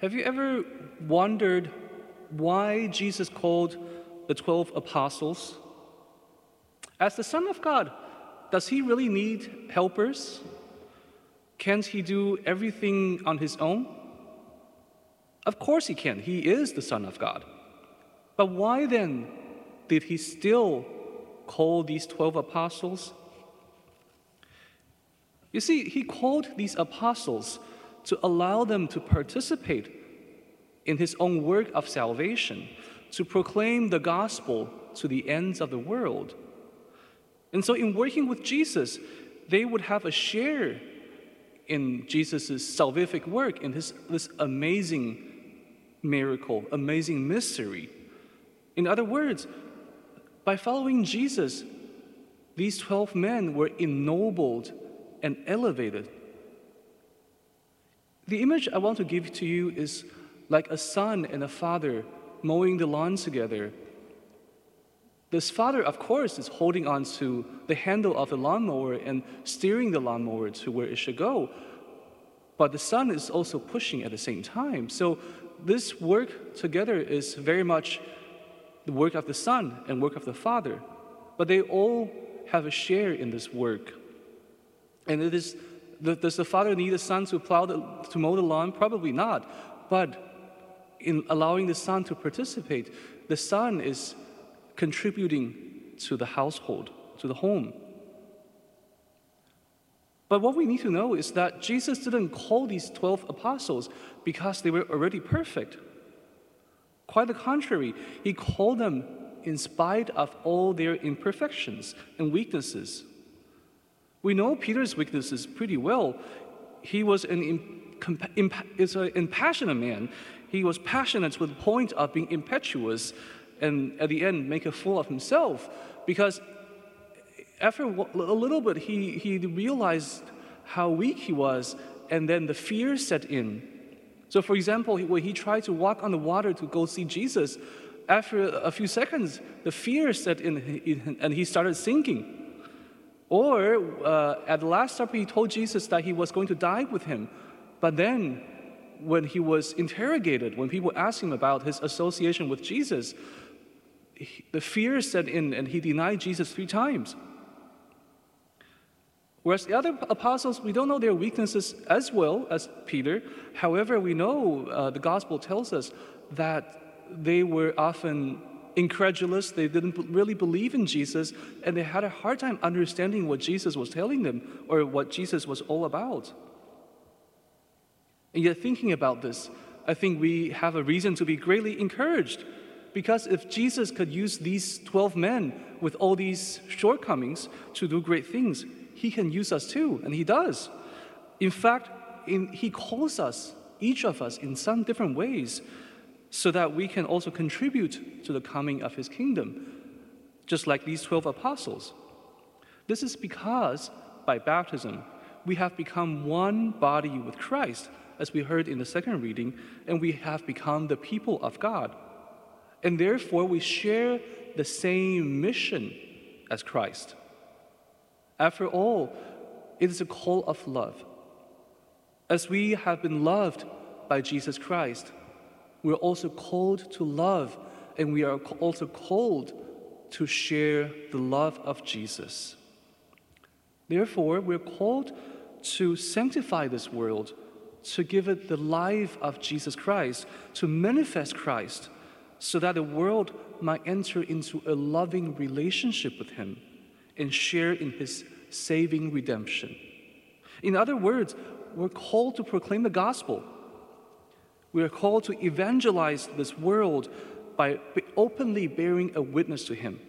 Have you ever wondered why Jesus called the 12 apostles? As the Son of God, does he really need helpers? Can't he do everything on his own? Of course he can. He is the Son of God. But why then did he still call these 12 apostles? You see, he called these apostles to allow them to participate in his own work of salvation, to proclaim the gospel to the ends of the world. And so, in working with Jesus, they would have a share in Jesus' salvific work, in his, this amazing miracle, amazing mystery. In other words, by following Jesus, these 12 men were ennobled and elevated. The image I want to give to you is like a son and a father mowing the lawn together. This father, of course, is holding on to the handle of the lawnmower and steering the lawnmower to where it should go. But the son is also pushing at the same time. So this work together is very much the work of the son and work of the father. But they all have a share in this work. And it is, does the father need the son to plow the, to mow the lawn? Probably not. But in allowing the son to participate, the son is contributing to the household, to the home. But what we need to know is that Jesus didn't call these 12 apostles because they were already perfect. Quite the contrary, he called them in spite of all their imperfections and weaknesses. We know Peter's weaknesses pretty well. He was an is an impassionate man. He was passionate to the point of being impetuous and at the end make a fool of himself because after a little bit he, he realized how weak he was and then the fear set in. So, for example, when he tried to walk on the water to go see Jesus, after a few seconds, the fear set in and he started sinking. Or uh, at the Last Supper, he told Jesus that he was going to die with him. But then, when he was interrogated, when people asked him about his association with Jesus, he, the fear set in and he denied Jesus three times. Whereas the other apostles, we don't know their weaknesses as well as Peter. However, we know uh, the gospel tells us that they were often incredulous, they didn't really believe in Jesus, and they had a hard time understanding what Jesus was telling them or what Jesus was all about. And yet, thinking about this, I think we have a reason to be greatly encouraged. Because if Jesus could use these 12 men with all these shortcomings to do great things, he can use us too, and he does. In fact, in, he calls us, each of us, in some different ways so that we can also contribute to the coming of his kingdom, just like these 12 apostles. This is because by baptism, we have become one body with Christ, as we heard in the second reading, and we have become the people of God. And therefore, we share the same mission as Christ. After all, it is a call of love. As we have been loved by Jesus Christ, we're also called to love, and we are also called to share the love of Jesus. Therefore, we're called to sanctify this world, to give it the life of Jesus Christ, to manifest Christ, so that the world might enter into a loving relationship with Him and share in His saving redemption. In other words, we're called to proclaim the gospel we are called to evangelize this world by openly bearing a witness to Him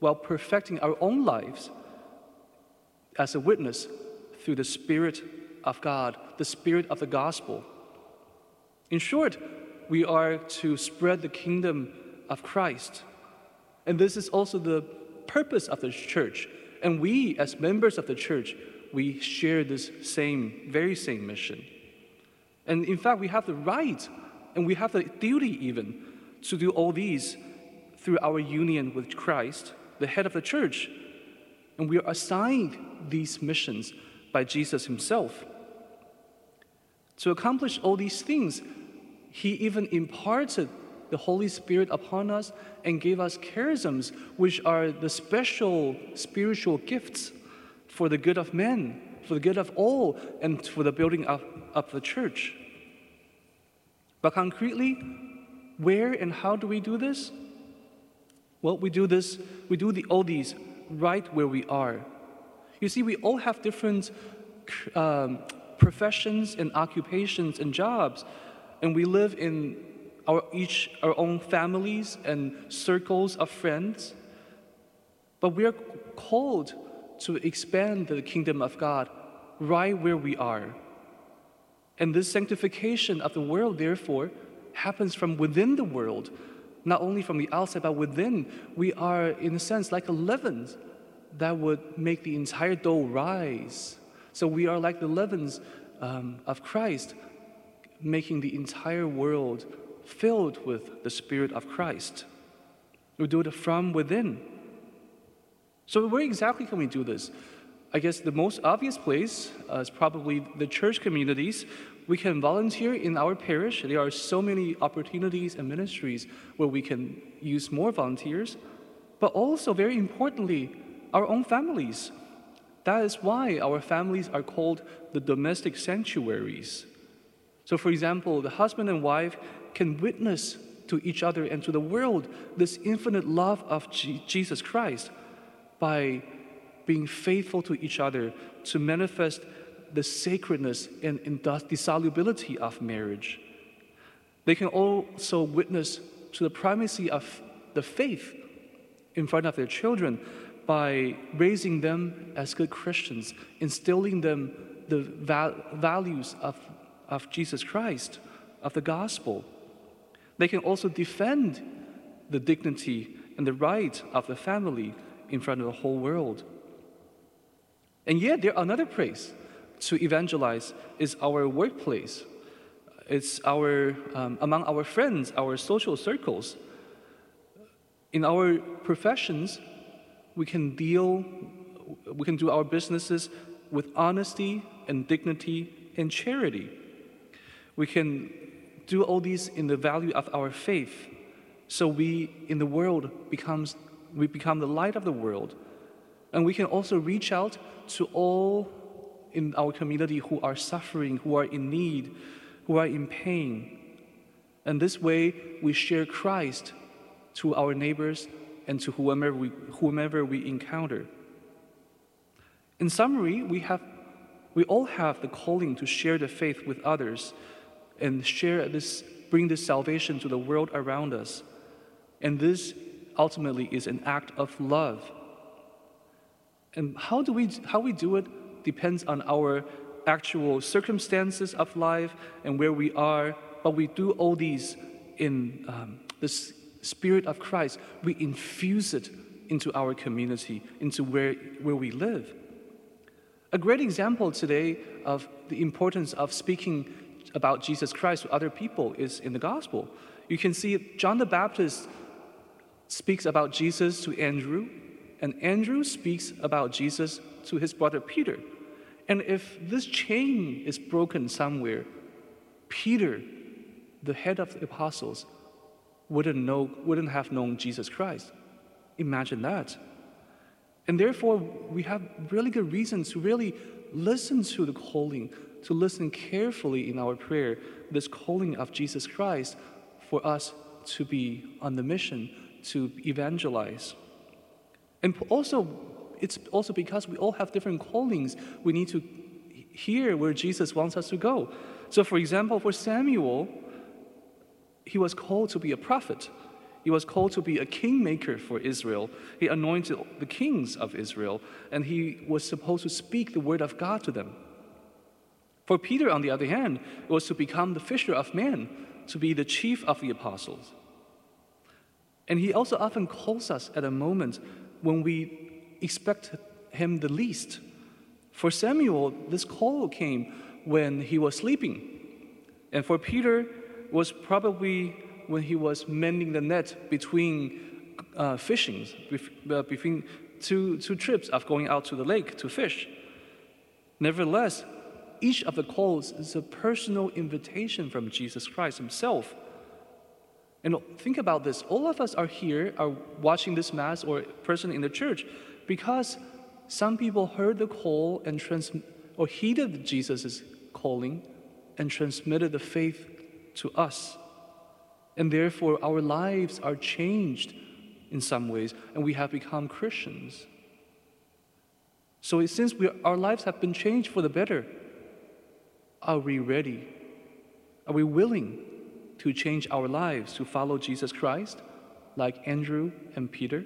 while perfecting our own lives as a witness through the Spirit of God, the Spirit of the gospel. In short, we are to spread the kingdom of Christ. And this is also the purpose of the church. And we, as members of the church, we share this same, very same mission. And in fact, we have the right and we have the duty even to do all these through our union with Christ, the head of the church. And we are assigned these missions by Jesus himself. To accomplish all these things, He even imparted the Holy Spirit upon us and gave us charisms, which are the special spiritual gifts for the good of men, for the good of all, and for the building up of the church. But concretely, where and how do we do this? Well, we do this, we do the, these right where we are. You see, we all have different um, professions and occupations and jobs, and we live in our each our own families and circles of friends. But we are called to expand the kingdom of God right where we are. And this sanctification of the world, therefore, happens from within the world, not only from the outside, but within. We are, in a sense, like a leaven that would make the entire dough rise. So we are like the leavens um, of Christ, making the entire world filled with the Spirit of Christ. We do it from within. So, where exactly can we do this? I guess the most obvious place uh, is probably the church communities. We can volunteer in our parish. There are so many opportunities and ministries where we can use more volunteers. But also, very importantly, our own families. That is why our families are called the domestic sanctuaries. So, for example, the husband and wife can witness to each other and to the world this infinite love of G- Jesus Christ by being faithful to each other to manifest the sacredness and indissolubility of marriage. They can also witness to the primacy of the faith in front of their children by raising them as good Christians, instilling them the val- values of, of Jesus Christ, of the gospel. They can also defend the dignity and the right of the family in front of the whole world. And yet, there another place to evangelize is our workplace. It's our um, among our friends, our social circles. In our professions, we can deal, we can do our businesses with honesty and dignity and charity. We can do all these in the value of our faith, so we in the world becomes we become the light of the world. And we can also reach out to all in our community who are suffering, who are in need, who are in pain. And this way, we share Christ to our neighbors and to whomever we, whomever we encounter. In summary, we, have, we all have the calling to share the faith with others and share this, bring this salvation to the world around us. And this ultimately is an act of love. And how, do we, how we do it depends on our actual circumstances of life and where we are, but we do all these in um, the Spirit of Christ. We infuse it into our community, into where, where we live. A great example today of the importance of speaking about Jesus Christ to other people is in the gospel. You can see John the Baptist speaks about Jesus to Andrew, and Andrew speaks about Jesus to his brother Peter. And if this chain is broken somewhere, Peter, the head of the apostles, wouldn't, know, wouldn't have known Jesus Christ. Imagine that. And therefore, we have really good reason to really listen to the calling, to listen carefully in our prayer, this calling of Jesus Christ for us to be on the mission to evangelize. And also, it's also because we all have different callings, we need to hear where Jesus wants us to go. So, for example, for Samuel, he was called to be a prophet. He was called to be a kingmaker for Israel. He anointed the kings of Israel, and he was supposed to speak the word of God to them. For Peter, on the other hand, was to become the fisher of men, to be the chief of the apostles. And he also often calls us at a moment when we expect him the least. For Samuel, this call came when he was sleeping. And for Peter, was probably when he was mending the net between uh, fishing, uh, between two, two trips of going out to the lake to fish. Nevertheless, each of the calls is a personal invitation from Jesus Christ Himself. And think about this all of us are here, are watching this Mass, or person in the church, because some people heard the call and trans- or heeded Jesus' calling and transmitted the faith to us. And therefore, our lives are changed in some ways, and we have become Christians. So, since we, our lives have been changed for the better, are we ready? Are we willing to change our lives to follow Jesus Christ, like Andrew and Peter?